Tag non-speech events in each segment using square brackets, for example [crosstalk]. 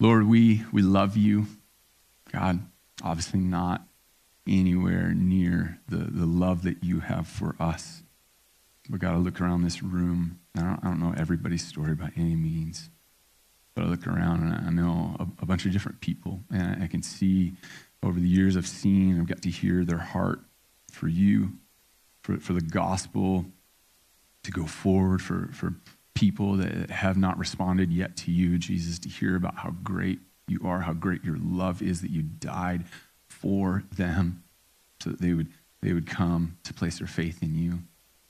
Lord, we, we love you. God, obviously not anywhere near the, the love that you have for us. But God, I look around this room. I don't, I don't know everybody's story by any means. But I look around and I know a, a bunch of different people. And I, I can see over the years I've seen, I've got to hear their heart for you, for, for the gospel to go forward, for, for people that have not responded yet to you, Jesus, to hear about how great you are, how great your love is, that you died for them so that they would, they would come to place their faith in you.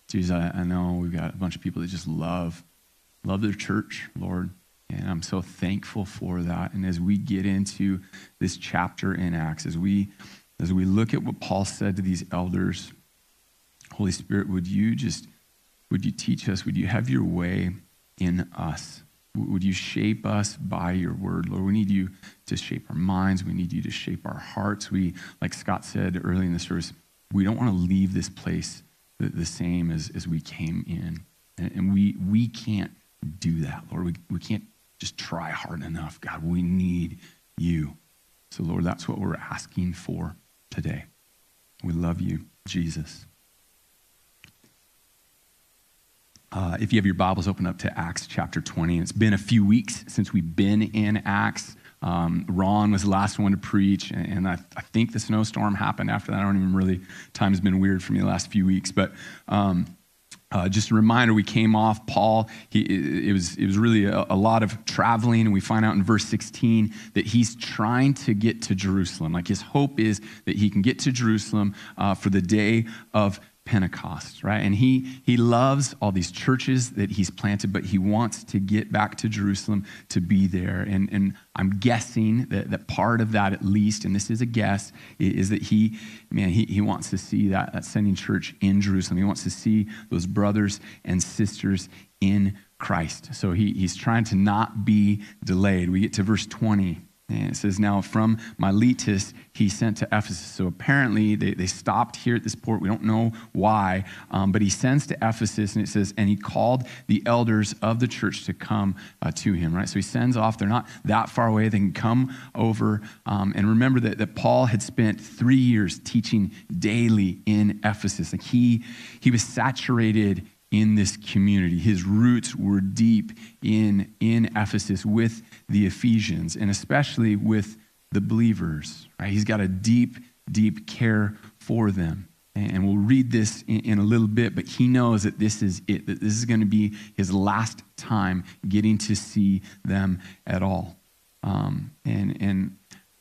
Jesus, I, I know we've got a bunch of people that just love, love their church, Lord. And I'm so thankful for that. And as we get into this chapter in Acts, as we as we look at what Paul said to these elders, Holy Spirit, would you just would you teach us? Would you have your way in us? Would you shape us by your word, Lord? We need you to shape our minds. We need you to shape our hearts. We, like Scott said early in the service, we don't want to leave this place the, the same as, as we came in. And, and we, we can't do that, Lord. We, we can't just try hard enough. God, we need you. So, Lord, that's what we're asking for today. We love you, Jesus. Uh, if you have your Bibles, open up to Acts chapter 20. It's been a few weeks since we've been in Acts. Um, Ron was the last one to preach, and I, I, think the snowstorm happened after that. I don't even really, time's been weird for me the last few weeks. But um, uh, just a reminder, we came off Paul. He, it, was, it was really a, a, lot of traveling, and we find out in verse 16 that he's trying to get to Jerusalem. Like his hope is that he can get to Jerusalem uh, for the day of Pentecost, right? And he, he loves all these churches that he's planted, but he wants to get back to Jerusalem to be there. And, and I'm guessing that, that part of that, at least, and this is a guess, is that he, man, he, he wants to see that, that sending church in Jerusalem. He wants to see those brothers and sisters in Christ. So he, he's trying to not be delayed. We get to verse 20. And it says, Now from Miletus he sent to Ephesus. So apparently they, they stopped here at this port. We don't know why. Um, but he sends to Ephesus and it says, And he called the elders of the church to come uh, to him, right? So he sends off. They're not that far away. They can come over. Um, and remember that, that Paul had spent three years teaching daily in Ephesus. Like he, he was saturated in this community. His roots were deep in, in Ephesus with the Ephesians and especially with the believers. Right? He's got a deep, deep care for them. And we'll read this in, in a little bit, but he knows that this is it, that this is going to be his last time getting to see them at all. Um, and, and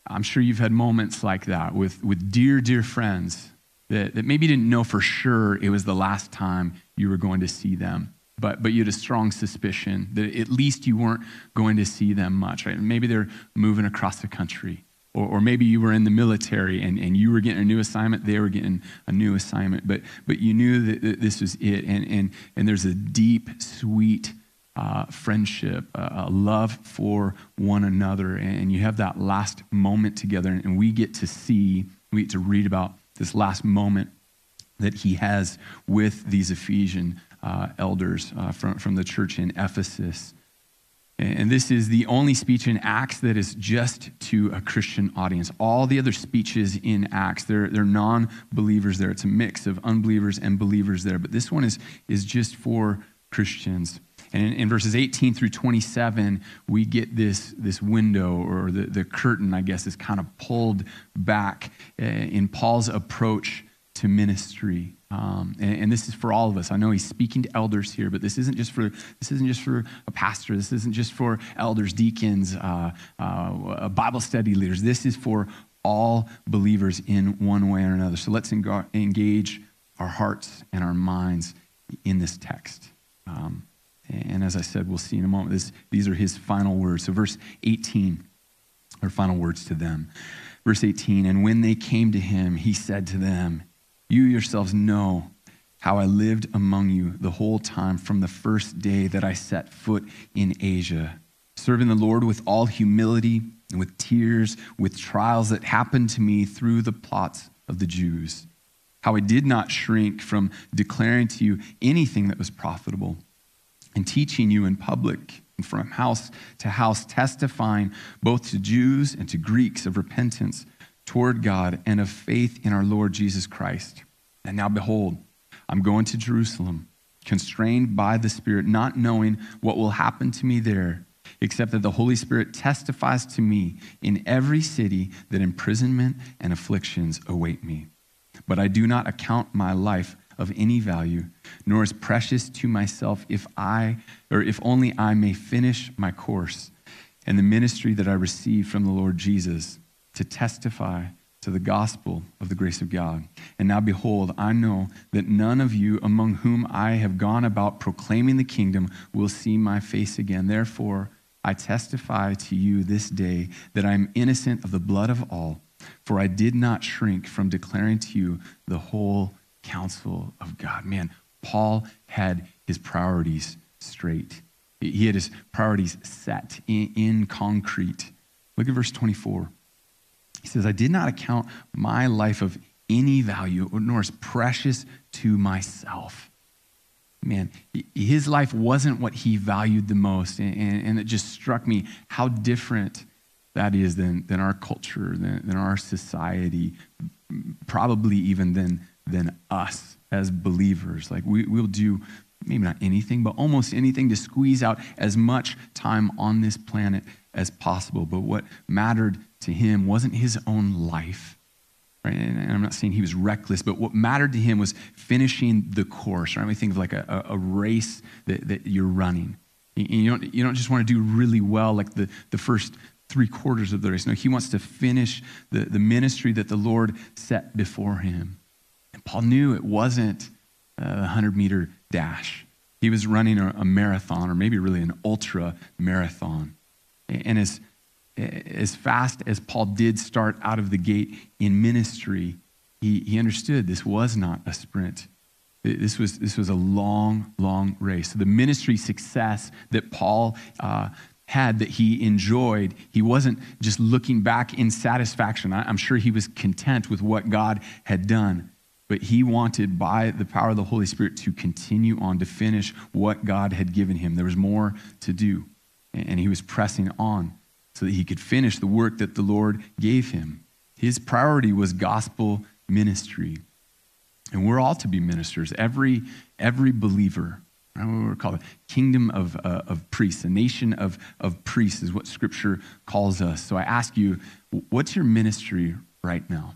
I'm sure you've had moments like that with, with dear, dear friends that, that maybe didn't know for sure it was the last time you were going to see them. But, but you had a strong suspicion that at least you weren't going to see them much, right? Maybe they're moving across the country. Or, or maybe you were in the military and, and you were getting a new assignment, they were getting a new assignment. But, but you knew that, that this was it. And, and, and there's a deep, sweet uh, friendship, uh, a love for one another. And you have that last moment together. And we get to see, we get to read about this last moment that he has with these Ephesian uh, elders uh, from, from the church in Ephesus. And this is the only speech in Acts that is just to a Christian audience. All the other speeches in Acts, they're, they're non believers there. It's a mix of unbelievers and believers there. But this one is, is just for Christians. And in, in, verses 18 through 27, we get this, this window or the, the curtain, I guess, is kind of pulled back uh, in Paul's approach to ministry. Um, and, and, this is for all of us. I know he's speaking to elders here, but this isn't just for this isn't just for a pastor. This isn't just for elders, deacons, uh, uh, Bible study leaders. This is for all believers in one way or another. So let's engage our hearts and our minds in this text. Um, and as I said, we'll see in a moment. This, these are his final words. So verse 18, our final words to them. Verse 18, and when they came to him, he said to them. You yourselves know how I lived among you the whole time from the first day that I set foot in Asia, serving the Lord with all humility and with tears, with trials that happened to me through the plots of the Jews. How I did not shrink from declaring to you anything that was profitable and teaching you in public and from house to house, testifying both to Jews and to Greeks of repentance toward God and of faith in our Lord Jesus Christ. And now, behold, I'm going to Jerusalem, constrained by the Spirit, not knowing what will happen to me there, except that the Holy Spirit testifies to me in every city that imprisonment and afflictions await me. But I do not account my life of any value, nor is precious to myself if I, or if only I may finish my course and the ministry that I received from the Lord Jesus to testify to the gospel of the grace of God. And now, behold, I know that none of you among whom I have gone about proclaiming the kingdom will see my face again. Therefore, I testify to you this day that I am innocent of the blood of all, for I did not shrink from declaring to you the whole counsel of God. Man, Paul had his priorities straight. He had his priorities set in, in concrete. Look at verse 24. He says, I did not account my life of any value, nor as precious to myself. Man, his life wasn't what he valued the most. And, and it just struck me how different that is than, than our culture, than, than our society, probably even than, than us as believers. Like we, we'll do maybe not anything, but almost anything to squeeze out as much time on this planet as possible. But what mattered to him wasn't his own life. Right? And I'm not saying he was reckless, but what mattered to him was finishing the course. Right? We think of like a, a race that, that you're running. You don't, you don't just want to do really well like the, the first three quarters of the race. No, he wants to finish the, the ministry that the Lord set before him. Paul knew it wasn't a 100 meter dash. He was running a, a marathon, or maybe really an ultra marathon. And as, as fast as Paul did start out of the gate in ministry, he, he understood this was not a sprint. This was, this was a long, long race. So the ministry success that Paul uh, had that he enjoyed, he wasn't just looking back in satisfaction. I, I'm sure he was content with what God had done but he wanted by the power of the Holy Spirit to continue on to finish what God had given him. There was more to do, and he was pressing on so that he could finish the work that the Lord gave him. His priority was gospel ministry. And we're all to be ministers, every, every believer. Right? What we're called kingdom of, uh, of priests, a nation of, of priests is what Scripture calls us. So I ask you, what's your ministry right now?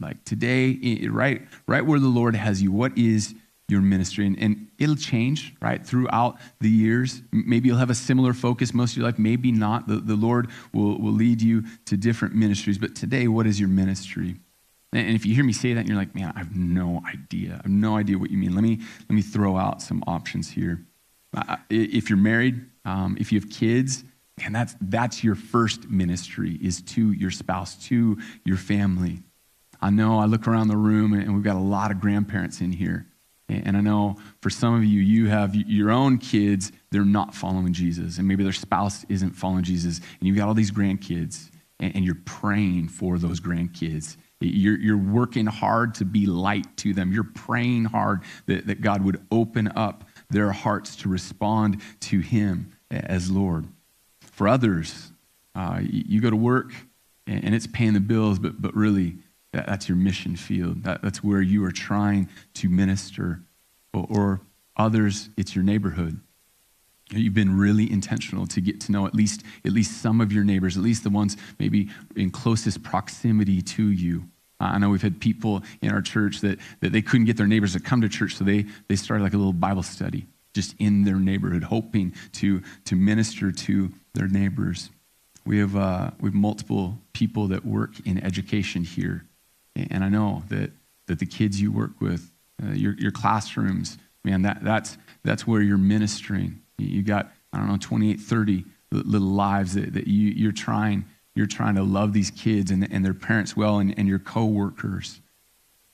Like today, right, right where the Lord has you, what is your ministry? And, and it'll change, right, throughout the years. Maybe you'll have a similar focus most of your life, maybe not. The, the Lord will, will lead you to different ministries. But today, what is your ministry? And if you hear me say that, and you're like, man, I have no idea. I have no idea what you mean. Let me, let me throw out some options here. If you're married, um, if you have kids, and that's, that's your first ministry is to your spouse, to your family. I know I look around the room and we've got a lot of grandparents in here. And I know for some of you, you have your own kids, they're not following Jesus. And maybe their spouse isn't following Jesus. And you've got all these grandkids, and you're praying for those grandkids. You're, you're working hard to be light to them. You're praying hard that, that God would open up their hearts to respond to Him as Lord. For others, uh, you go to work and it's paying the bills, but, but really, that's your mission field. That, that's where you are trying to minister. Or, or others, it's your neighborhood. You've been really intentional to get to know at least, at least some of your neighbors, at least the ones maybe in closest proximity to you. I know we've had people in our church that, that they couldn't get their neighbors to come to church, so they, they started like a little Bible study just in their neighborhood, hoping to, to minister to their neighbors. We have, uh, we have multiple people that work in education here. And I know that, that the kids you work with, uh, your, your classrooms, man, that, that's, that's where you're ministering. You got, I don't know, 28, 30 little lives that, that you, you're, trying, you're trying to love these kids and, and their parents well and, and your coworkers.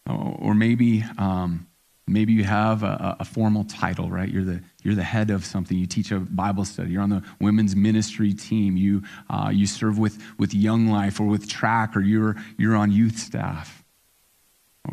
Or maybe, um, maybe you have a, a, formal title, right? You're the, you're the head of something. You teach a Bible study. You're on the women's ministry team. You, uh, you serve with, with Young Life or with Track, or you're, you're on youth staff.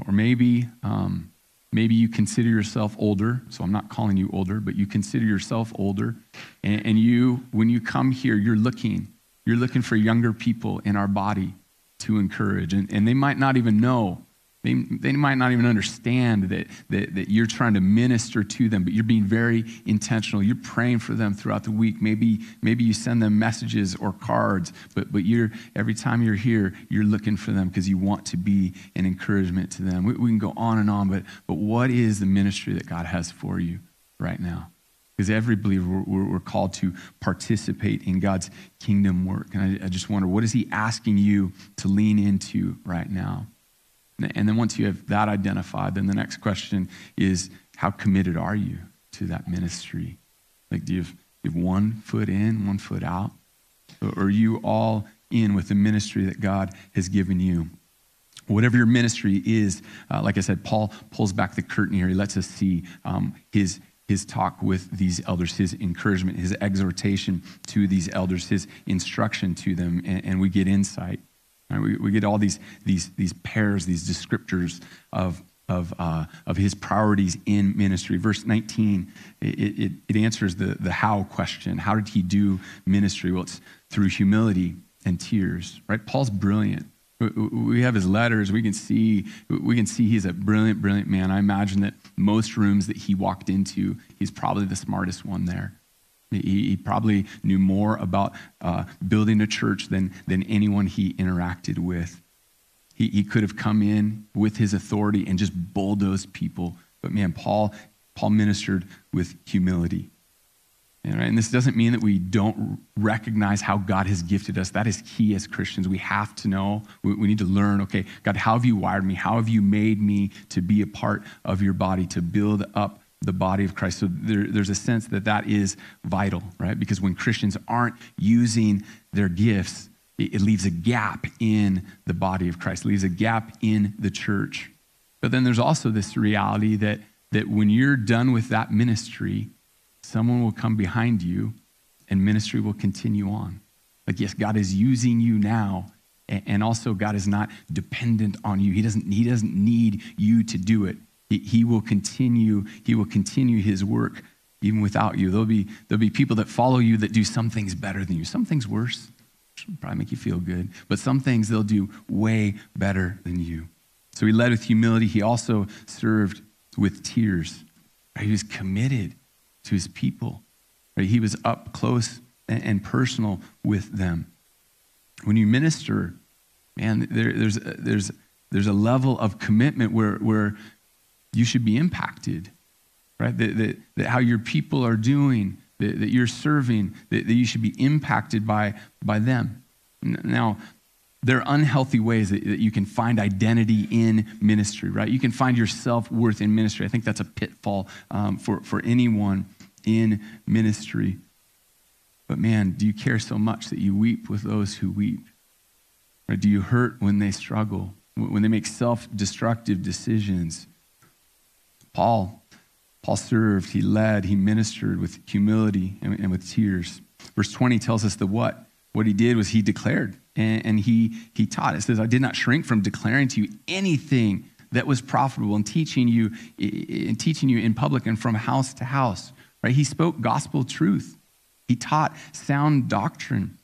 Or maybe, um, Maybe you consider yourself older, so I'm not calling you older, but you consider yourself older. And, and you, when you come here, you're looking, you're looking for younger people in our body to encourage. And, and they might not even know they, they might not even understand that, that, that you're trying to minister to them, but you're being very intentional. You're praying for them throughout the week. Maybe, maybe you send them messages or cards, but, but you're, every time you're here, you're looking for them because you want to be an encouragement to them. We, we can go on and on, but, but what is the ministry that God has for you right now? Because every believer, we're, called to participate in God's kingdom work. And I just wonder, what is He asking you to lean into right now? And then once you have that identified, then the next question is how committed are you to that ministry? Like, do you have, you have one foot in, one foot out? Or are you all in with the ministry that God has given you? Whatever your ministry is, uh, like I said, Paul pulls back the curtain here. He lets us see um, his, his talk with these elders, his encouragement, his exhortation to these elders, his instruction to them, and, and we get insight. Right? We, we get all these, these, these pairs, these descriptors of, of, uh, of his priorities in ministry. Verse 19, it, it, it answers the, the how question. How did he do ministry? Well, it's through humility and tears, right? Paul's brilliant. We have his letters. We can see we can see he's a brilliant, brilliant man. I imagine that most rooms that he walked into, he's probably the smartest one there. He, he probably knew more about uh, building a church than, than anyone he interacted with. He, he could have come in with his authority and just bulldozed people. But man, Paul, Paul ministered with humility. And, this doesn't mean that we don't recognize how God has gifted us. That is key as Christians. We have to know, we need to learn okay, God, how have you wired me? How have you made me to be a part of your body, to build up the body of Christ. So there, there's a sense that that is vital, right? Because when Christians aren't using their gifts, it, it leaves a gap in the body of Christ, leaves a gap in the church. But then there's also this reality that, that when you're done with that ministry, someone will come behind you and ministry will continue on. Like, yes, God is using you now, and also God is not dependent on you. He doesn't, he doesn't need you to do it. He, he will continue, he will continue his work even without you. There'll be, there'll be people that follow you that do some things better than you, some things worse. Probably make you feel good, but some things they'll do way better than you. So he led with humility. He also served with tears. He was committed to his people. He was up close and personal with them. When you minister, man, there, there's, there's, there's a level of commitment where, where you should be impacted, right? That, that, that how your people are doing, that, that you're serving, that, that you should be impacted by, by them. Now, there are unhealthy ways that, that you can find identity in ministry, right? You can find your self worth in ministry. I think that's a pitfall um, for, for anyone in ministry. But man, do you care so much that you weep with those who weep? Or do you hurt when they struggle, when they make self destructive decisions? Paul, Paul served, he led, he ministered with humility and, and with tears. Verse 20 tells us the what. What he did was he declared and, and he, he taught. It says, I did not shrink from declaring to you anything that was profitable and teaching you in teaching you in public and from house to house. Right? He spoke gospel truth. He taught sound doctrine.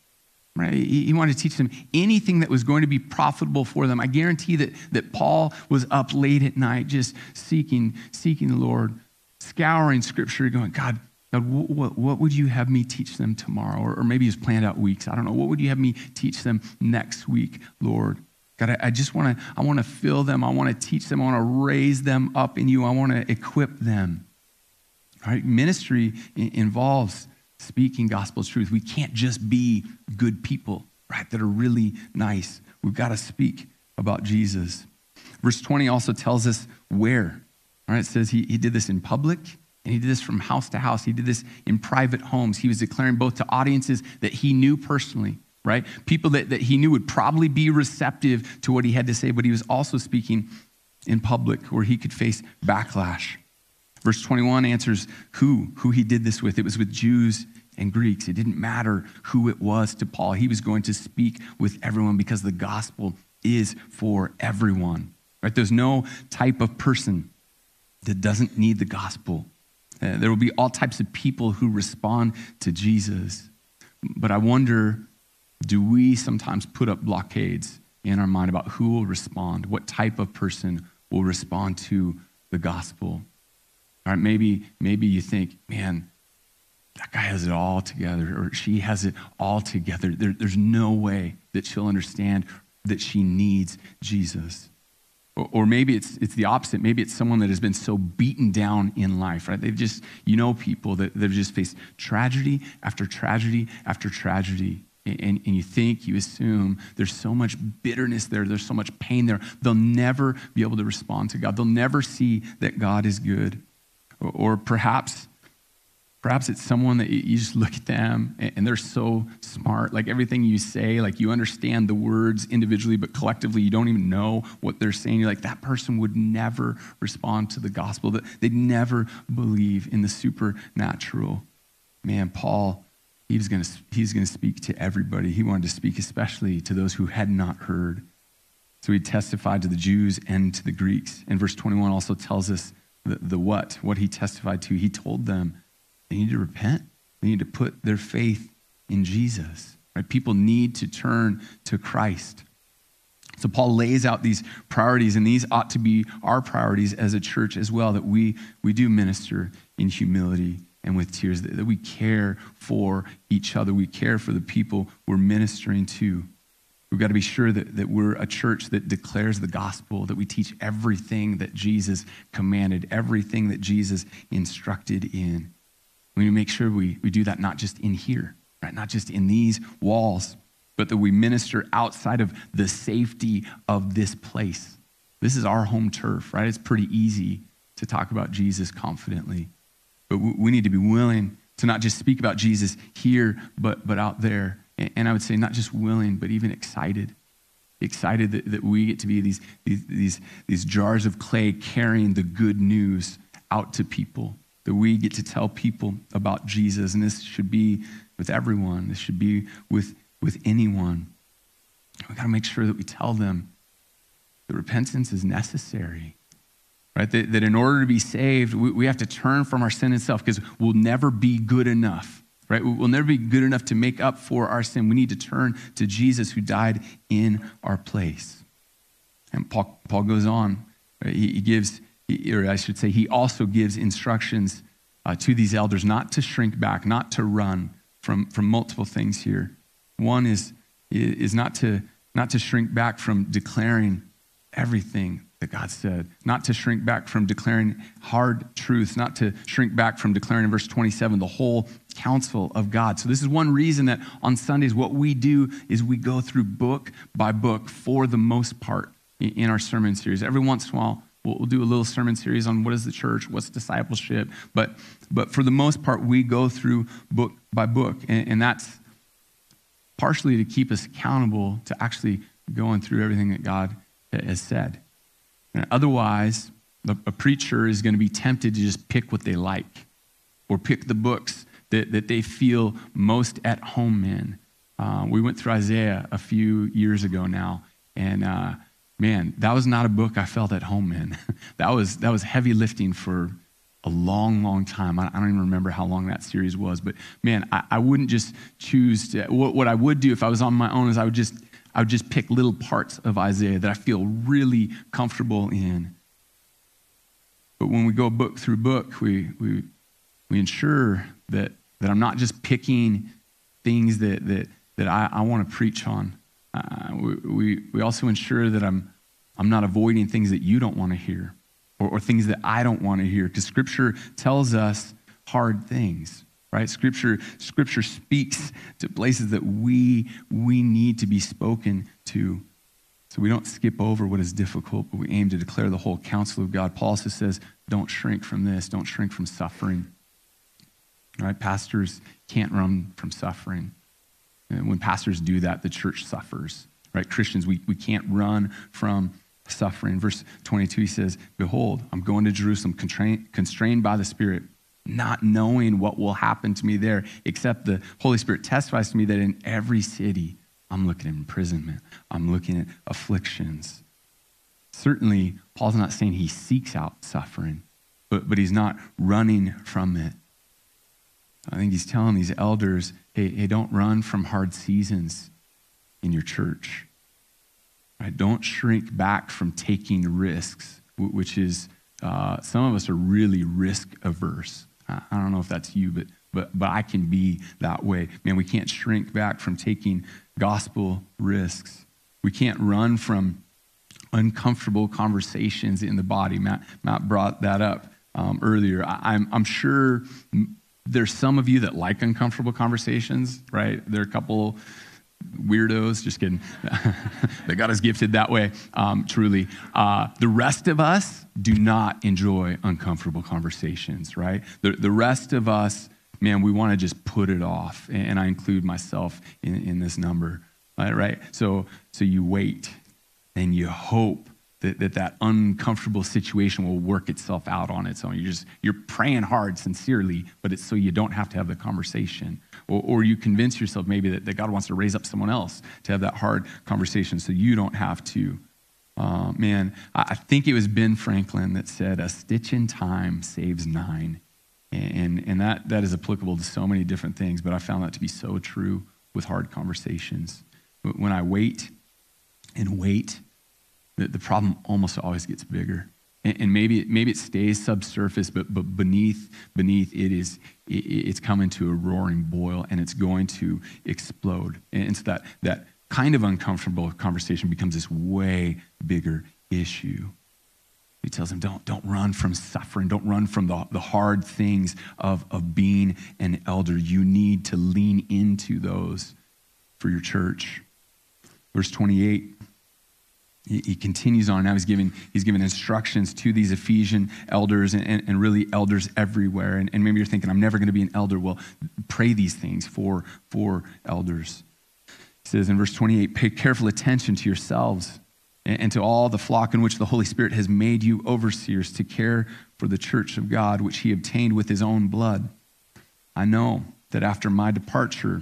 Right? He wanted to teach them anything that was going to be profitable for them. I guarantee that, that Paul was up late at night just seeking, seeking the Lord, scouring scripture, going, God, God, what, what would you have me teach them tomorrow? Or, or maybe he's planned out weeks. I don't know. What would you have me teach them next week, Lord? God, I, I just want to, I want to fill them. I want to teach them. I want to raise them up in you. I want to equip them. All right? Ministry involves speaking gospel truth. We can't just be good people, right, that are really nice. We've got to speak about Jesus. Verse 20 also tells us where. All right, it says he, he did this in public and he did this from house to house. He did this in private homes. He was declaring both to audiences that he knew personally, right? People that, that he knew would probably be receptive to what he had to say, but he was also speaking in public where he could face backlash. Verse 21 answers who, who he did this with. It was with Jews and Greeks. It didn't matter who it was to Paul. He was going to speak with everyone because the gospel is for everyone. Right? There's no type of person that doesn't need the gospel. Uh, there will be all types of people who respond to Jesus. But I wonder do we sometimes put up blockades in our mind about who will respond, what type of person will respond to the gospel? Right, maybe, maybe you think, man, that guy has it all together, or she has it all together. There, there's no way that she'll understand that she needs Jesus. Or, or maybe it's, it's the opposite. Maybe it's someone that has been so beaten down in life, right? They've just, you know, people that they've just faced tragedy after tragedy after tragedy. And, and, you think, you assume there's so much bitterness there, there's so much pain there. They'll never be able to respond to God. They'll never see that God is good. Or, perhaps Perhaps it's someone that you just look at them and they're so smart. Like everything you say, like you understand the words individually, but collectively you don't even know what they're saying. You're like, that person would never respond to the gospel, that they'd never believe in the supernatural. Man, Paul, he was gonna, he's going to speak to everybody. He wanted to speak especially to those who had not heard. So he testified to the Jews and to the Greeks. And verse 21 also tells us the, what, what he testified to. He told them they need to repent. They need to put their faith in Jesus. Right? People need to turn to Christ. So Paul lays out these priorities, and these ought to be our priorities as a church as well, that we, we do minister in humility and with tears, that, that we care for each other. We care for the people we're ministering to. We've got to be sure that, that we're a church that declares the gospel, that we teach everything that Jesus commanded, everything that Jesus instructed in. We need to make sure we, we do that not just in here, right? Not just in these walls, but that we minister outside of the safety of this place. This is our home turf, right? It's pretty easy to talk about Jesus confidently. But we need to be willing to not just speak about Jesus here, but, but out there. And I would say not just willing, but even excited. Excited that, that we get to be these, these, these, these jars of clay carrying the good news out to people that we get to tell people about Jesus. And this should be with everyone, this should be with, with anyone. We've got to make sure that we tell them that repentance is necessary. Right? That, that in order to be saved, we, we have to turn from our sin itself because we'll never be good enough. Right? We'll never be good enough to make up for our sin. We need to turn to Jesus who died in our place. And Paul, Paul goes on. Right? He, he gives or I should say, he also gives instructions uh, to these elders not to shrink back, not to run from, from multiple things here. One is, is not, to, not to shrink back from declaring everything that God said, not to shrink back from declaring hard truths, not to shrink back from declaring in verse 27 the whole counsel of God. So, this is one reason that on Sundays, what we do is we go through book by book for the most part in our sermon series. Every once in a while, We'll, do a little sermon series on what is the church, what's discipleship. But, but for the most part, we go through book by book. And, and that's partially to keep us accountable to actually going through everything that God has said. And otherwise, a preacher is going to be tempted to just pick what they like or pick the books that, that they feel most at home in. Uh, we went through Isaiah a few years ago now, and uh, man, that was not a book I felt at home in. [laughs] that was that was heavy lifting for a long, long time. I, I don't even remember how long that series was, but man, I, I wouldn't just choose to. What, what I would do if I was on my own is I would just I would just pick little parts of Isaiah that I feel really comfortable in. But when we go book through book, we we we ensure that that I'm not just picking things that that that I, I want to preach on. Uh, we, we, we also ensure that I'm, I'm not avoiding things that you don't want to hear or, or things that I don't want to hear because Scripture tells us hard things right? Scripture scripture speaks to places that we we need to be spoken to. So we don't skip over what is difficult but we aim to declare the whole counsel of god. Paul also says don't shrink from this don't shrink from suffering right pastors can't run from suffering and when pastors do that, the church suffers, right? Christians, we, we can't run from suffering. Verse 22, he says, Behold, I'm going to Jerusalem constrained, constrained by the Spirit, not knowing what will happen to me there, except the Holy Spirit testifies to me that in every city, I'm looking at imprisonment, I'm looking at afflictions. Certainly, Paul's not saying he seeks out suffering, but, but he's not running from it. I think he's telling these elders hey, hey don't run from hard seasons in your church. Right? Don't shrink back from taking risks, which is, uh, some of us are really risk averse. I don't know if that's you, but, but, but I can be that way. Man, we can't shrink back from taking gospel risks. We can't run from uncomfortable conversations in the body. Matt, Matt brought that up um, earlier. I, I'm, I'm sure there's some of you that like uncomfortable conversations, right? There are a couple weirdos, just kidding. [laughs] that God is gifted that way, um, truly. Uh, the rest of us do not enjoy uncomfortable conversations, right? The, the rest of us, man, we want to just put it off. And I include myself in, in this number, right? right? So, so you wait and you hope that, that that uncomfortable situation will work itself out on its own. You're just you're praying hard, sincerely, but it's so you don't have to have the conversation. Or, or you convince yourself maybe that, that God wants to raise up someone else to have that hard conversation so you don't have to. Uh, man, I think it was Ben Franklin that said, a stitch in time saves nine. And, and that, that is applicable to so many different things, but I found that to be so true with hard conversations. When I wait and wait the, the problem almost always gets bigger. And, and maybe, maybe it stays subsurface, but, but beneath, beneath it is, it, it's coming to a roaring boil and it's going to explode. And so that, that kind of uncomfortable conversation becomes this way bigger issue. He tells him, don't, don't run from suffering. Don't run from the, the hard things of, of being an elder. You need to lean into those for your church. Verse 28 he, continues on. Now he's giving, he's giving instructions to these Ephesian elders and, and, and really elders everywhere. And, and maybe you're thinking, I'm never going to be an elder. Well, pray these things for, for elders. He says in verse 28 pay careful attention to yourselves and to all the flock in which the Holy Spirit has made you overseers to care for the church of God, which he obtained with his own blood. I know that after my departure,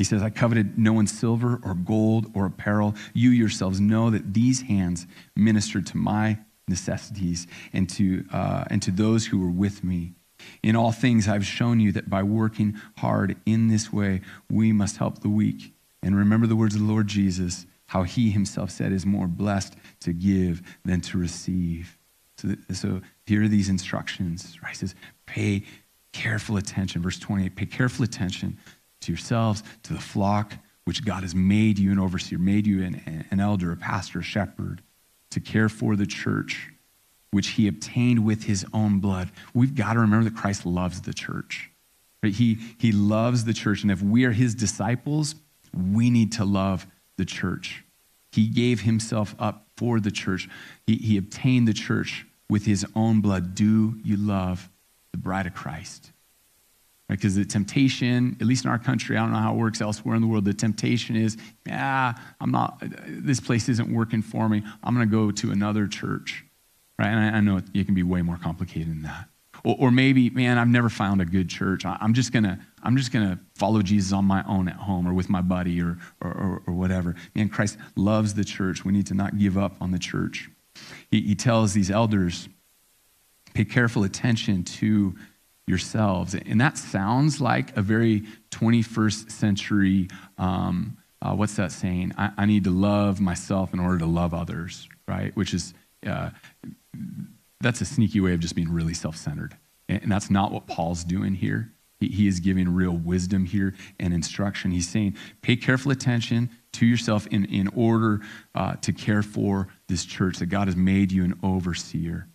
He says, I coveted no one's silver or gold or apparel. You yourselves know that these hands ministered to my necessities and to, uh, and to those who were with me. In all things, I've shown you that by working hard in this way, we must help the weak. And remember the words of the Lord Jesus, how he himself said is more blessed to give than to receive. So, so here are these instructions. Right? He says, pay careful attention. Verse 28 pay careful attention to yourselves, to the flock, which God has made you an overseer, made you an, an elder, a pastor, a shepherd, to care for the church, which he obtained with his own blood. We've got to remember that Christ loves the church. Right? He, he loves the church. And if we are his disciples, we need to love the church. He gave himself up for the church. He, he obtained the church with his own blood. Do you love the bride of Christ? Because the temptation, at least in our country, I don't know how it works elsewhere in the world, the temptation is, yeah, I'm not, this place isn't working for me. I'm going to go to another church. Right? And I, I know it, can be way more complicated than that. Or, or, maybe, man, I've never found a good church. I, I'm just going to, I'm just going to follow Jesus on my own at home or with my buddy or, or, or, or whatever. Man, Christ loves the church. We need to not give up on the church. He, he tells these elders, pay careful attention to yourselves. And that sounds like a very 21st century, um, uh, what's that saying? I, I, need to love myself in order to love others, right? Which is, uh, that's a sneaky way of just being really self centered. And, and, that's not what Paul's doing here. He, he is giving real wisdom here and instruction. He's saying, pay careful attention to yourself in, in order uh, to care for this church, that God has made you an overseer.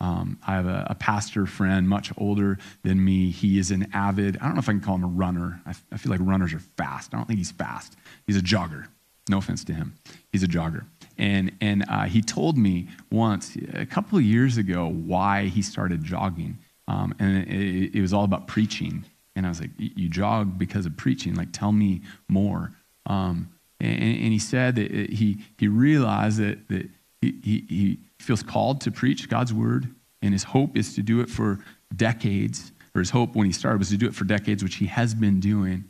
Um, I have a, a, pastor friend, much older than me. He is an avid, I don't know if I can call him a runner. I, I feel like runners are fast. I don't think he's fast. He's a jogger. No offense to him. He's a jogger. And, and uh, he told me once, a couple of years ago, why he started jogging. um, and it, it, was all about preaching. And I was like, "You jog because of preaching? Like, tell me more." Um, and, and, he said that he he realized that that he, he, he feels called to preach God's word, and his hope is to do it for decades. Or his hope when he started was to do it for decades, which he has been doing.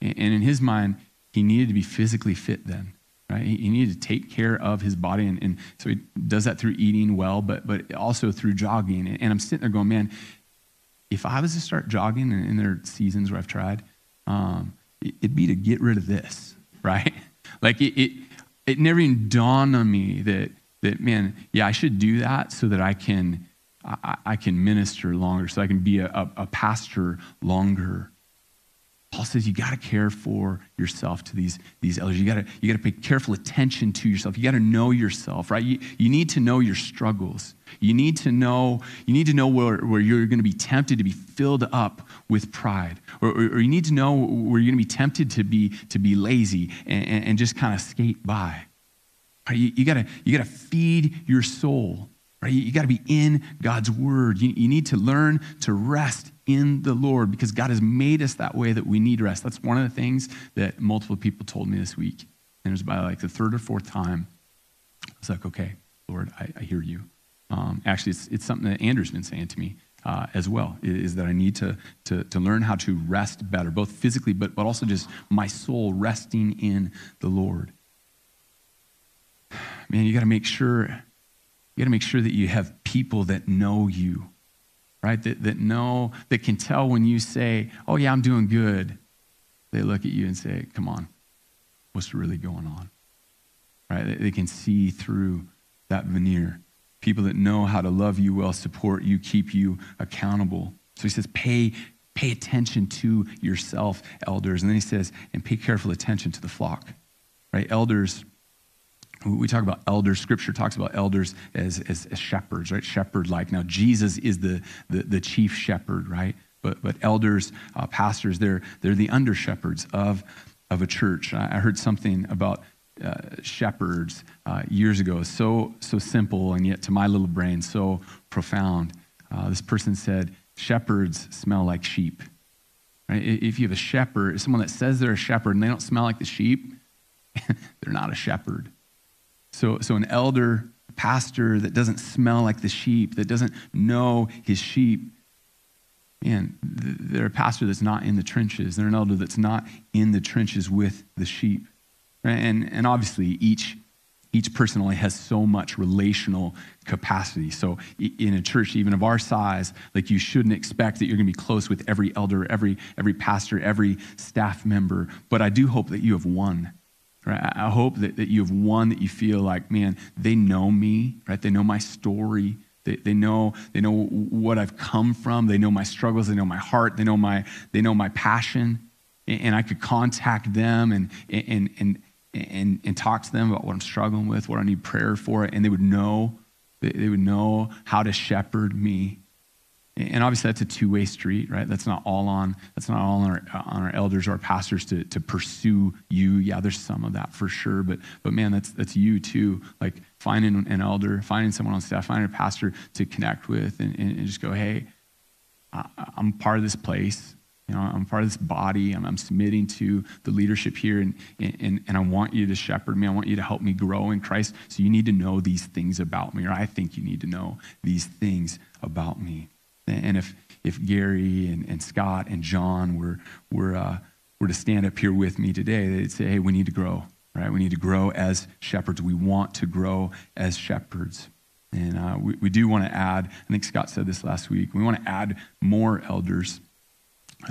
And, in his mind, he needed to be physically fit then right? He, he needed to take care of his body. And, and, so he does that through eating well, but, but also through jogging. And, I'm sitting there going, man, if I was to start jogging, and, and there are seasons where I've tried, um, it, it'd be to get rid of this, [laughs] right? like it, it, it never even dawned on me that, that, man, yeah, I should do that so that I can, I, I can minister longer, so I can be a, a, a pastor longer. Paul says you got to care for yourself to these, these elders. You got to you got to pay careful attention to yourself. You got to know yourself, right? You, you need to know your struggles. You need to know you need to know where, where you're going to be tempted to be filled up with pride, or, or, or you need to know where you're going to be tempted to be to be lazy and, and, and just kind of skate by. Right? You, you gotta you gotta feed your soul. Right? You, you got to be in God's word. You, you need to learn to rest in the Lord because God has made us that way that we need rest. That's one of the things that multiple people told me this week. And it was by like the third or fourth time. I was like, okay, Lord, I, I hear you. Um, actually, it's, it's something that Andrew's been saying to me uh, as well, is that I need to, to, to learn how to rest better, both physically, but, but also just my soul resting in the Lord. Man, you got to make sure, you got to make sure that you have people that know you right? That, that know, that can tell when you say, oh, yeah, I'm doing good. They look at you and say, come on, what's really going on? Right? They, they can see through that veneer. People that know how to love you well, support you, keep you accountable. So he says, pay, pay attention to yourself, elders. And then he says, and pay careful attention to the flock. Right? Elders we talk about elders scripture talks about elders as, as, as shepherds right? Shepherd like now jesus is the, the, the, chief shepherd right? But, but elders uh, pastors they're, they're the under shepherds of, of a church. I heard something about uh, shepherds uh, years ago. So so simple and yet to my little brain so profound. Uh, this person said shepherds smell like sheep. Right? If you have a shepherd someone that says they're a shepherd and they don't smell like the sheep [laughs] they're not a shepherd so, so an elder pastor that doesn't smell like the sheep, that doesn't know his sheep, man, they're a pastor that's not in the trenches. They're an elder that's not in the trenches with the sheep. And, and obviously, each, each person only has so much relational capacity. So, in a church, even of our size, like you shouldn't expect that you're going to be close with every elder, every, every pastor, every staff member. But I do hope that you have one Right? I hope that, that you have one that you feel like, man, they know me, right? They know my story. They, they, know, they know what I've come from. They know my struggles. They know my heart. They know my, they know my passion. And, and I could contact them and, and, and, and, and talk to them about what I'm struggling with, what I need prayer for. And they would know, they would know how to shepherd me and obviously, that's a two-way street, right? That's not all on. That's not all on our, on our elders or our pastors to, to pursue you. Yeah, there's some of that for sure, but but man, that's that's you too. Like finding an elder, finding someone on staff, finding a pastor to connect with, and, and just go, hey, I, am part of this place. You know, I'm part of this body. I'm, I'm submitting to the leadership here, and, and, and I want you to shepherd me. I want you to help me grow in Christ. So you need to know these things about me, or I think you need to know these things about me. And if, if Gary and, and Scott and John were, were, uh, were to stand up here with me today, they'd say, hey, we need to grow, right? We need to grow as shepherds. We want to grow as shepherds. And uh, we, we do want to add, I think Scott said this last week, we want to add more elders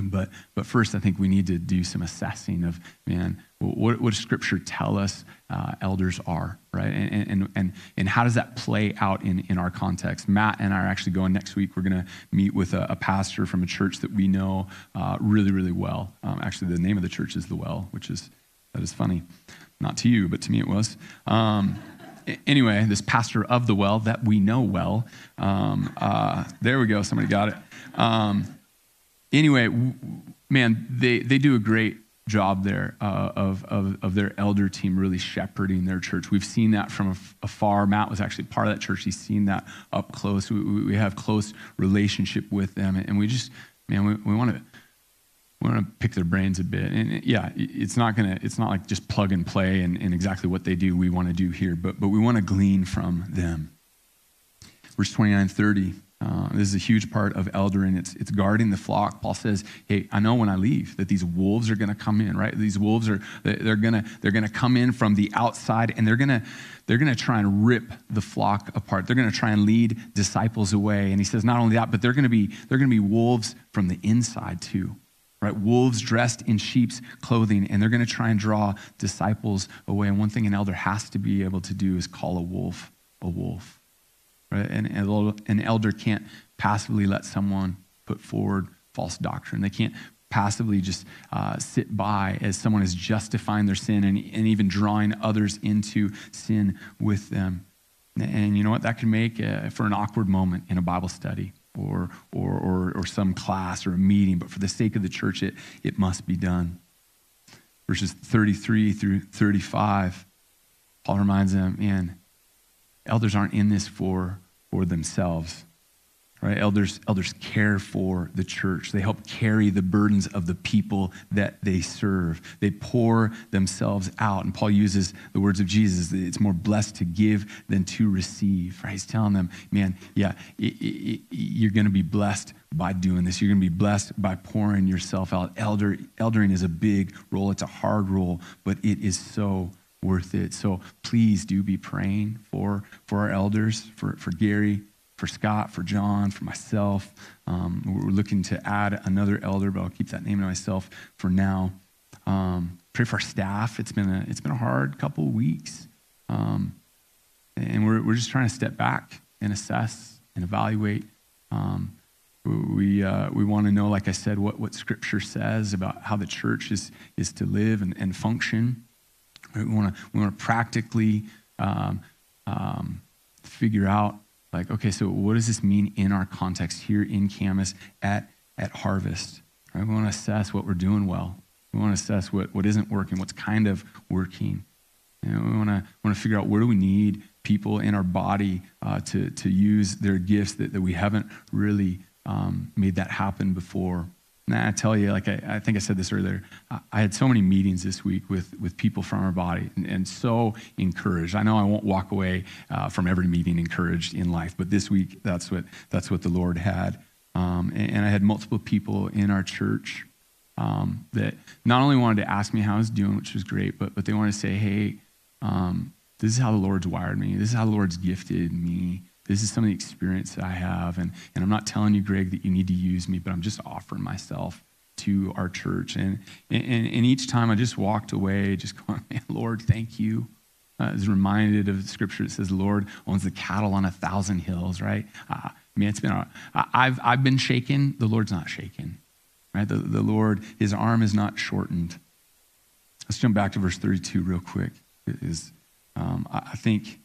but, but first, I think we need to do some assessing of, man, what, what does Scripture tell us uh, elders are, right? And, and, and, and how does that play out in, in our context? Matt and I are actually going next week. We're going to meet with a, a, pastor from a church that we know uh, really, really well. Um, actually, the name of the church is The Well, which is, that is funny. Not to you, but to me it was. Um, anyway, this pastor of The Well that we know well. Um, uh, there we go. Somebody got it. Um, anyway, man, they, they do a great job there uh, of, of, of their elder team really shepherding their church. We've seen that from afar. Matt was actually part of that church. He's seen that up close. We, we have close relationship with them, and we just, man, we, we want to we want to pick their brains a bit. And yeah, it's not gonna, it's not like just plug and play and, and exactly what they do we want to do here, but but we want to glean from them. Verse 29, 30. Uh, this is a huge part of eldering. It's, it's guarding the flock. Paul says, "Hey, I know when I leave that these wolves are going to come in. Right? These wolves are they're going to they're going to come in from the outside, and they're going to they're going to try and rip the flock apart. They're going to try and lead disciples away." And he says, not only that, but they're going to be they're going to be wolves from the inside too. Right? Wolves dressed in sheep's clothing, and they're going to try and draw disciples away. And one thing an elder has to be able to do is call a wolf a wolf. Right? And an elder can't passively let someone put forward false doctrine. They can't passively just uh, sit by as someone is justifying their sin and, and even drawing others into sin with them. And you know what? That can make uh, for an awkward moment in a Bible study or, or, or, or some class or a meeting, but for the sake of the church, it, it must be done. Verses 33 through 35, Paul reminds them, man, elders aren't in this for for themselves. Right? Elders, elders care for the church. They help carry the burdens of the people that they serve. They pour themselves out. And Paul uses the words of Jesus it's more blessed to give than to receive. Right? He's telling them, man, yeah, it, it, you're going to be blessed by doing this. You're going to be blessed by pouring yourself out. Elder, eldering is a big role, it's a hard role, but it is so worth it. So please do be praying for, for our elders, for, for Gary, for Scott, for John, for myself. Um, we're looking to add another elder, but I'll keep that name to myself for now. Um, pray for our staff. It's been a, it's been a hard couple weeks. Um, and we're, we're just trying to step back and assess and evaluate. Um, we, uh, we want to know, like I said, what, what Scripture says about how the church is, is to live and, and function. We want to we want to practically um, um, figure out like, okay, so what does this mean in our context here in Camas at at Harvest? Right? We want to assess what we're doing well. We want to assess what, what isn't working, what's kind of working. Know, we want to want to figure out where do we need people in our body uh, to to use their gifts that, that we haven't really um, made that happen before. And I tell you, like I, I, think I said this earlier, I had so many meetings this week with, with people from our body and, and so encouraged. I know I won't walk away uh, from every meeting encouraged in life, but this week that's what, that's what the Lord had. Um, and, and, I had multiple people in our church um, that not only wanted to ask me how I was doing, which was great, but, but they wanted to say, hey, um, this is how the Lord's wired me. This is how the Lord's gifted me. This is some of the experience that I have. And, and I'm not telling you, Greg, that you need to use me, but I'm just offering myself to our church. And, and, and each time I just walked away, just [laughs] going, man, Lord, thank you. Uh, I was reminded of scripture that says, Lord owns the cattle on a thousand hills, right? Uh, I mean, it's been, I've, I've been shaken. The Lord's not shaken, right? The, the Lord, his arm is not shortened. Let's jump back to verse 32 real quick. Is, um, I, I think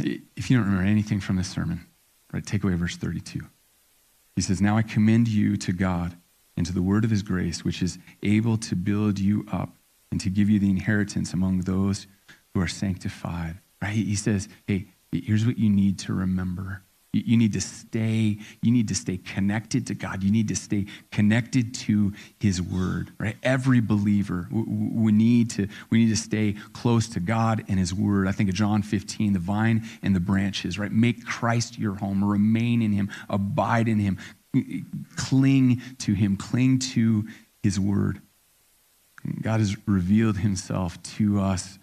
if you don't remember anything from this sermon, right, take away verse 32. He says, Now I commend you to God and to the word of his grace, which is able to build you up and to give you the inheritance among those who are sanctified. Right? He says, Hey, here's what you need to remember. You need to stay, you need to stay connected to God. You need to stay connected to his word, right? Every believer, we need to, we need to stay close to God and his word. I think of John 15, the vine and the branches, right? Make Christ your home, remain in him, abide in him, cling to him, cling to his word. God has revealed himself to us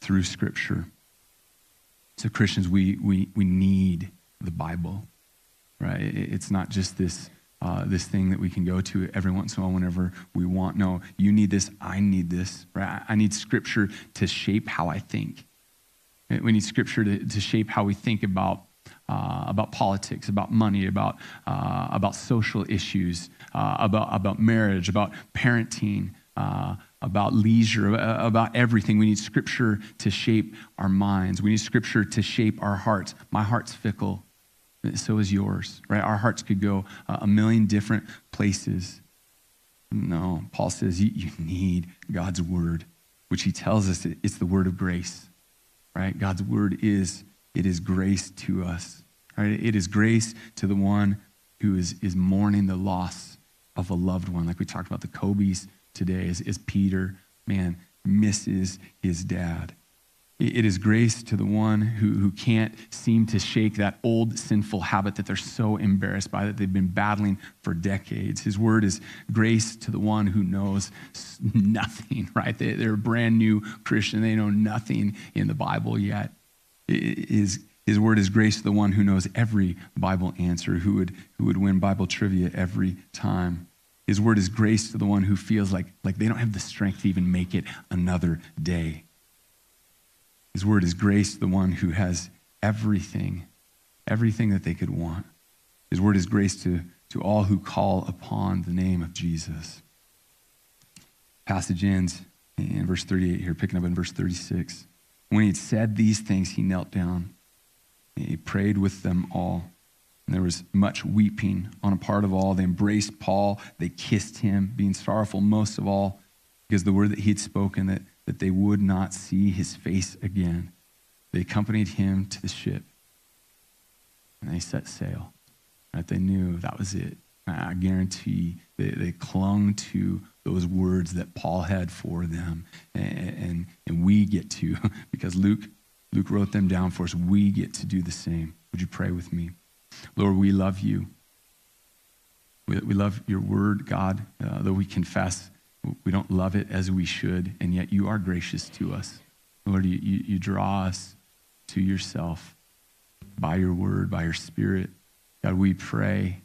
through scripture. So, Christians, we, we, we need the Bible, right? It's not just this, uh, this thing that we can go to every once in a while whenever we want. No, you need this, I need this, right? I need Scripture to shape how I think. We need Scripture to, to shape how we think about, uh, about politics, about money, about, uh, about social issues, uh, about, about marriage, about parenting, uh, about leisure, about everything. We need Scripture to shape our minds. We need Scripture to shape our hearts. My heart's fickle so is yours, right? Our hearts could go uh, a million different places. No, Paul says you, you need God's word, which he tells us it's the word of grace, right? God's word is, it is grace to us, right? It is grace to the one who is, is mourning the loss of a loved one. Like we talked about the Kobe's today, as, as Peter, man, misses his dad. It is grace to the one who, who can't seem to shake that old sinful habit that they're so embarrassed by that they've been battling for decades. His word is grace to the one who knows [laughs] nothing, right? They, are a brand new Christian. They know nothing in the Bible yet. His, his word is grace to the one who knows every Bible answer, who would, who would win Bible trivia every time. His word is grace to the one who feels like, like they don't have the strength to even make it another day. His word is grace to the one who has everything, everything that they could want. His word is grace to, to all who call upon the name of Jesus. Passage ends in verse 38 here, picking up in verse 36. When he had said these things, he knelt down. He prayed with them all. And there was much weeping on a part of all. They embraced Paul. They kissed him, being sorrowful most of all because the word that he had spoken that that they would not see his face again. They accompanied him to the ship and they set sail. Right? They knew that was it. I guarantee they, they clung to those words that Paul had for them. And, and, and we get to, [laughs] because Luke, Luke wrote them down for us, we get to do the same. Would you pray with me? Lord, we love you. We, we love your word, God, uh, though we confess we don't love it as we should, and yet you are gracious to us. Lord, you, you, you draw us to yourself by your word, by your spirit. God, we pray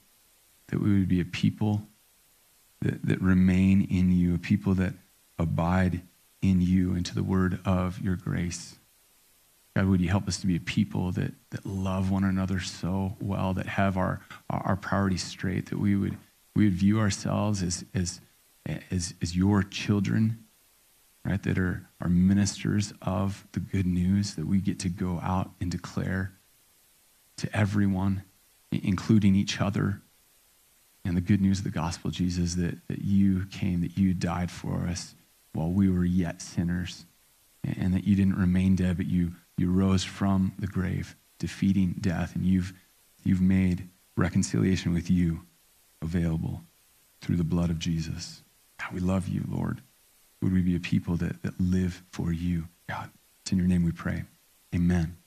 that we would be a people that, that remain in you, a people that abide in you and to the word of your grace. God, would you help us to be a people that, that love one another so well, that have our, our priorities straight, that we would, we would view ourselves as, as as, as your children, right, that are, are ministers of the good news that we get to go out and declare to everyone, including each other, and the good news of the gospel, Jesus, that, that you came, that you died for us while we were yet sinners, and that you didn't remain dead, but you, you rose from the grave, defeating death, and you've, you've made reconciliation with you available through the blood of Jesus. God, we love you, Lord. Would we be a people that, that live for you, God? It's in your name we pray. Amen.